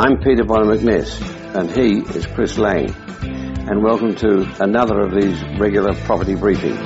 I'm Peter Bonner McNess, and he is Chris Lane, And welcome to another of these regular property briefings.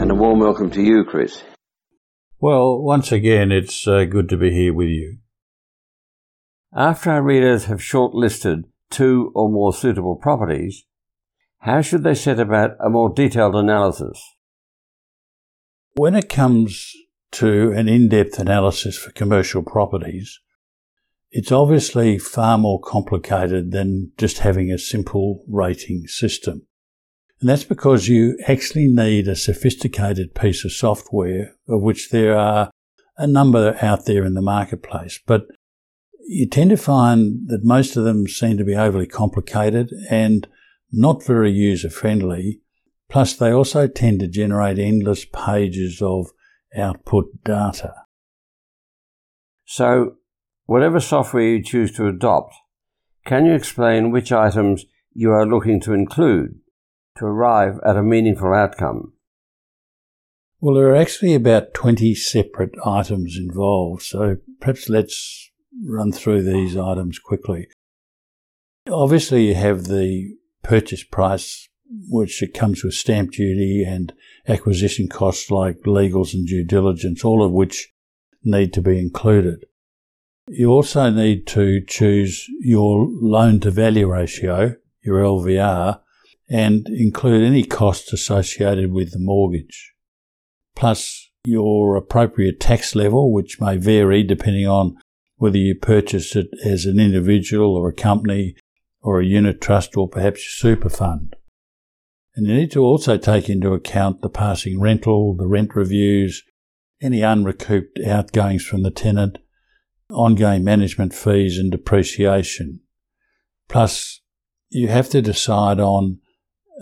And a warm welcome to you, Chris. Well, once again, it's uh, good to be here with you. After our readers have shortlisted two or more suitable properties, how should they set about a more detailed analysis? When it comes to an in depth analysis for commercial properties, it's obviously far more complicated than just having a simple rating system. And that's because you actually need a sophisticated piece of software, of which there are a number out there in the marketplace. But you tend to find that most of them seem to be overly complicated and not very user friendly. Plus, they also tend to generate endless pages of output data. So, whatever software you choose to adopt, can you explain which items you are looking to include to arrive at a meaningful outcome? Well, there are actually about 20 separate items involved, so perhaps let's run through these items quickly. Obviously, you have the purchase price, which it comes with stamp duty and acquisition costs like legals and due diligence, all of which need to be included. You also need to choose your loan to value ratio, your LVR, and include any costs associated with the mortgage. Plus your appropriate tax level, which may vary depending on whether you purchase it as an individual or a company or a unit trust or perhaps your super fund. And you need to also take into account the passing rental, the rent reviews, any unrecouped outgoings from the tenant, ongoing management fees and depreciation. Plus, you have to decide on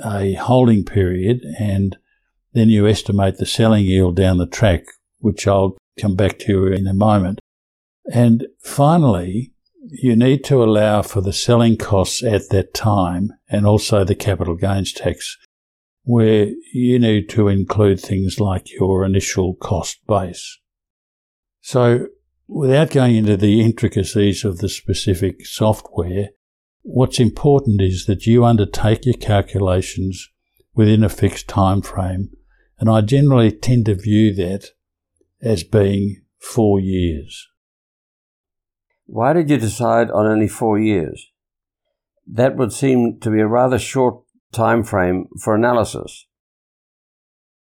a holding period and then you estimate the selling yield down the track, which I'll come back to in a moment. And finally, you need to allow for the selling costs at that time and also the capital gains tax, where you need to include things like your initial cost base. So without going into the intricacies of the specific software, what's important is that you undertake your calculations within a fixed time frame, and I generally tend to view that as being four years. Why did you decide on only four years? That would seem to be a rather short time frame for analysis.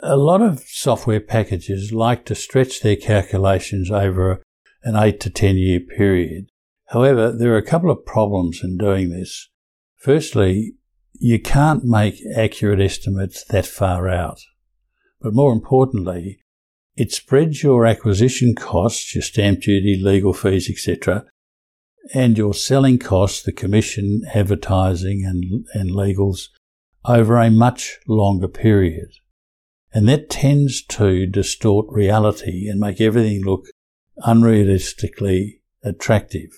A lot of software packages like to stretch their calculations over an 8 to 10 year period. However, there are a couple of problems in doing this. Firstly, you can't make accurate estimates that far out. But more importantly, it spreads your acquisition costs, your stamp duty, legal fees, etc., and your selling costs, the commission, advertising, and, and legals, over a much longer period. And that tends to distort reality and make everything look unrealistically attractive.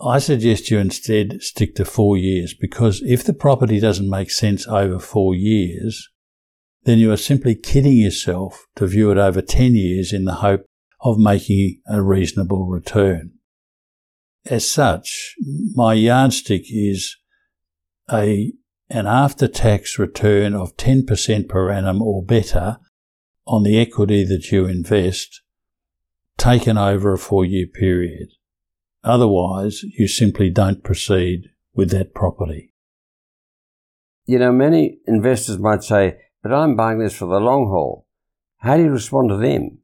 I suggest you instead stick to four years because if the property doesn't make sense over four years, then you are simply kidding yourself to view it over 10 years in the hope of making a reasonable return. As such, my yardstick is a, an after tax return of 10% per annum or better on the equity that you invest taken over a four year period. Otherwise, you simply don't proceed with that property. You know, many investors might say, but I'm buying this for the long haul. How do you respond to them?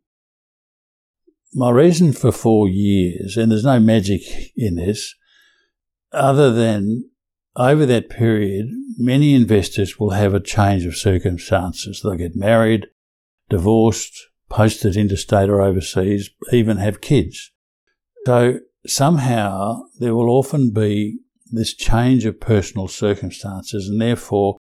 My reason for four years, and there's no magic in this, other than over that period, many investors will have a change of circumstances. They'll get married, divorced, posted interstate or overseas, even have kids. So somehow there will often be this change of personal circumstances and therefore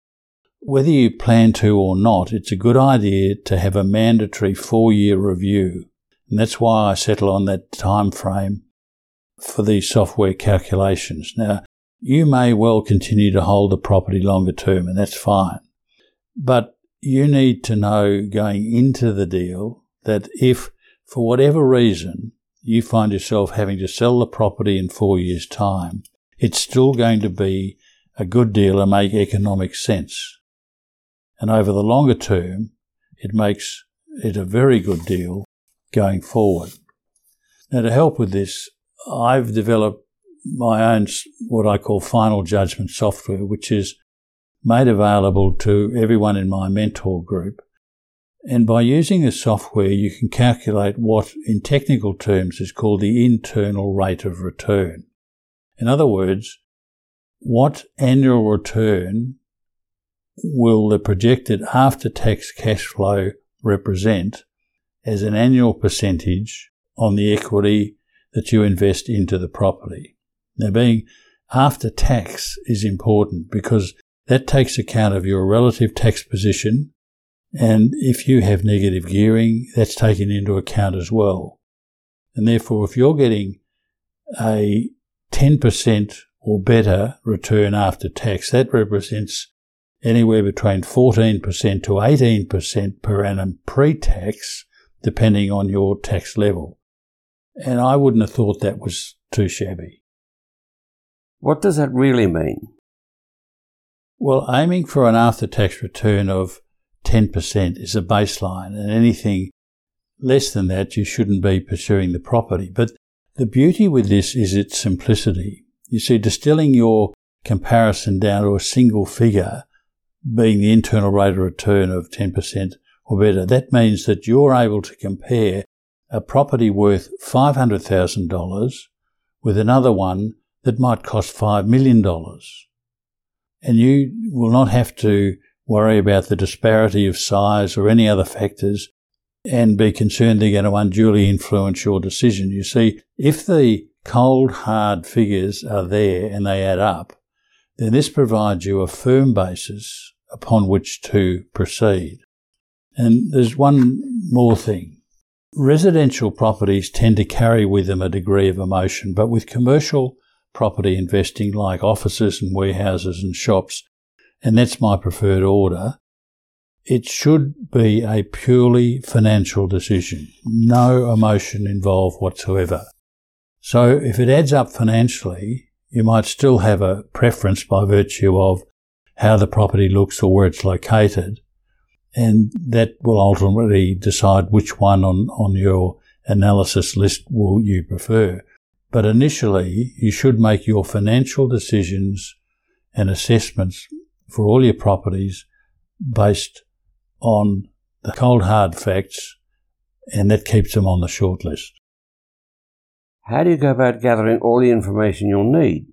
whether you plan to or not, it's a good idea to have a mandatory four year review. And that's why I settle on that time frame for these software calculations. Now, you may well continue to hold the property longer term, and that's fine. But you need to know going into the deal that if, for whatever reason, you find yourself having to sell the property in four years' time, it's still going to be a good deal and make economic sense. And over the longer term, it makes it a very good deal going forward. Now, to help with this, I've developed my own, what I call final judgment software, which is made available to everyone in my mentor group. And by using the software, you can calculate what, in technical terms, is called the internal rate of return. In other words, what annual return will the projected after tax cash flow represent as an annual percentage on the equity that you invest into the property. Now, being after tax is important because that takes account of your relative tax position. And if you have negative gearing, that's taken into account as well. And therefore, if you're getting a 10% or better return after tax, that represents anywhere between 14% to 18% per annum pre-tax, depending on your tax level. And I wouldn't have thought that was too shabby. What does that really mean? Well, aiming for an after tax return of 10% is a baseline, and anything less than that, you shouldn't be pursuing the property. But the beauty with this is its simplicity. You see, distilling your comparison down to a single figure, being the internal rate of return of 10% or better, that means that you're able to compare a property worth $500,000 with another one that might cost $5 million. And you will not have to worry about the disparity of size or any other factors and be concerned they're going to unduly influence your decision. You see, if the cold, hard figures are there and they add up, then this provides you a firm basis upon which to proceed. And there's one more thing. Residential properties tend to carry with them a degree of emotion, but with commercial property investing like offices and warehouses and shops, and that's my preferred order, it should be a purely financial decision. No emotion involved whatsoever. So if it adds up financially, you might still have a preference by virtue of how the property looks or where it's located, and that will ultimately decide which one on, on your analysis list will you prefer. But initially, you should make your financial decisions and assessments for all your properties based on the cold hard facts, and that keeps them on the short list. How do you go about gathering all the information you'll need?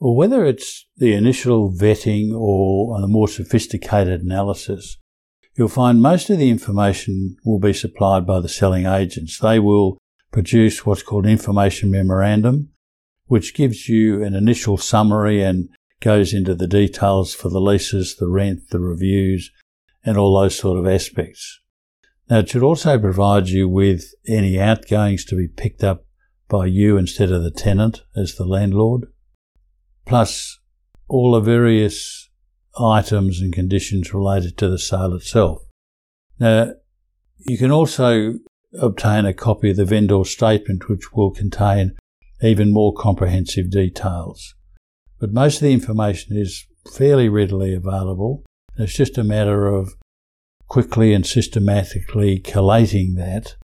Well, whether it's the initial vetting or the more sophisticated analysis, you'll find most of the information will be supplied by the selling agents. They will produce what's called information memorandum, which gives you an initial summary and goes into the details for the leases, the rent, the reviews, and all those sort of aspects. Now, it should also provide you with any outgoings to be picked up by you instead of the tenant as the landlord plus all the various items and conditions related to the sale itself. Now, you can also obtain a copy of the vendor statement, which will contain even more comprehensive details. But most of the information is fairly readily available. It's just a matter of quickly and systematically collating that.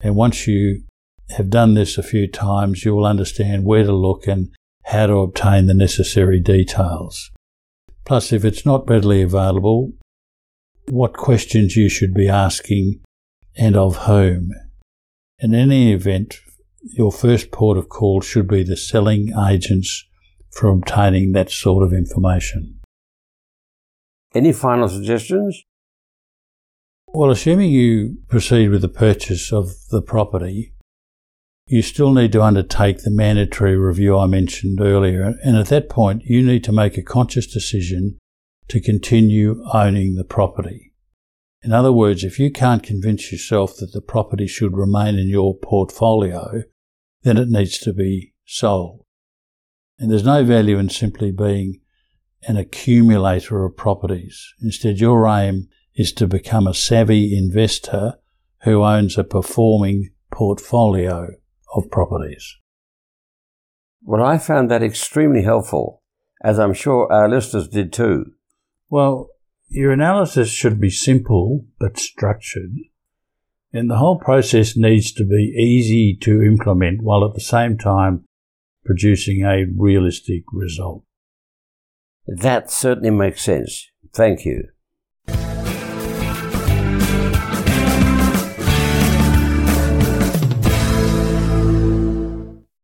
And once you have done this a few times, you will understand where to look and how to obtain the necessary details. Plus, if it's not readily available, what questions you should be asking and of whom. In any event, your first port of call should be the selling agents for obtaining that sort of information. Any final suggestions? Well, assuming you proceed with the purchase of the property, you still need to undertake the mandatory review I mentioned earlier. And at that point, you need to make a conscious decision to continue owning the property. In other words, if you can't convince yourself that the property should remain in your portfolio, then it needs to be sold. And there's no value in simply being an accumulator of properties. Instead, your aim is to become a savvy investor who owns a performing portfolio of properties. Well, I found that extremely helpful, as I'm sure our listeners did too. Well, your analysis should be simple but structured, and the whole process needs to be easy to implement while at the same time producing a realistic result. That certainly makes sense. Thank you.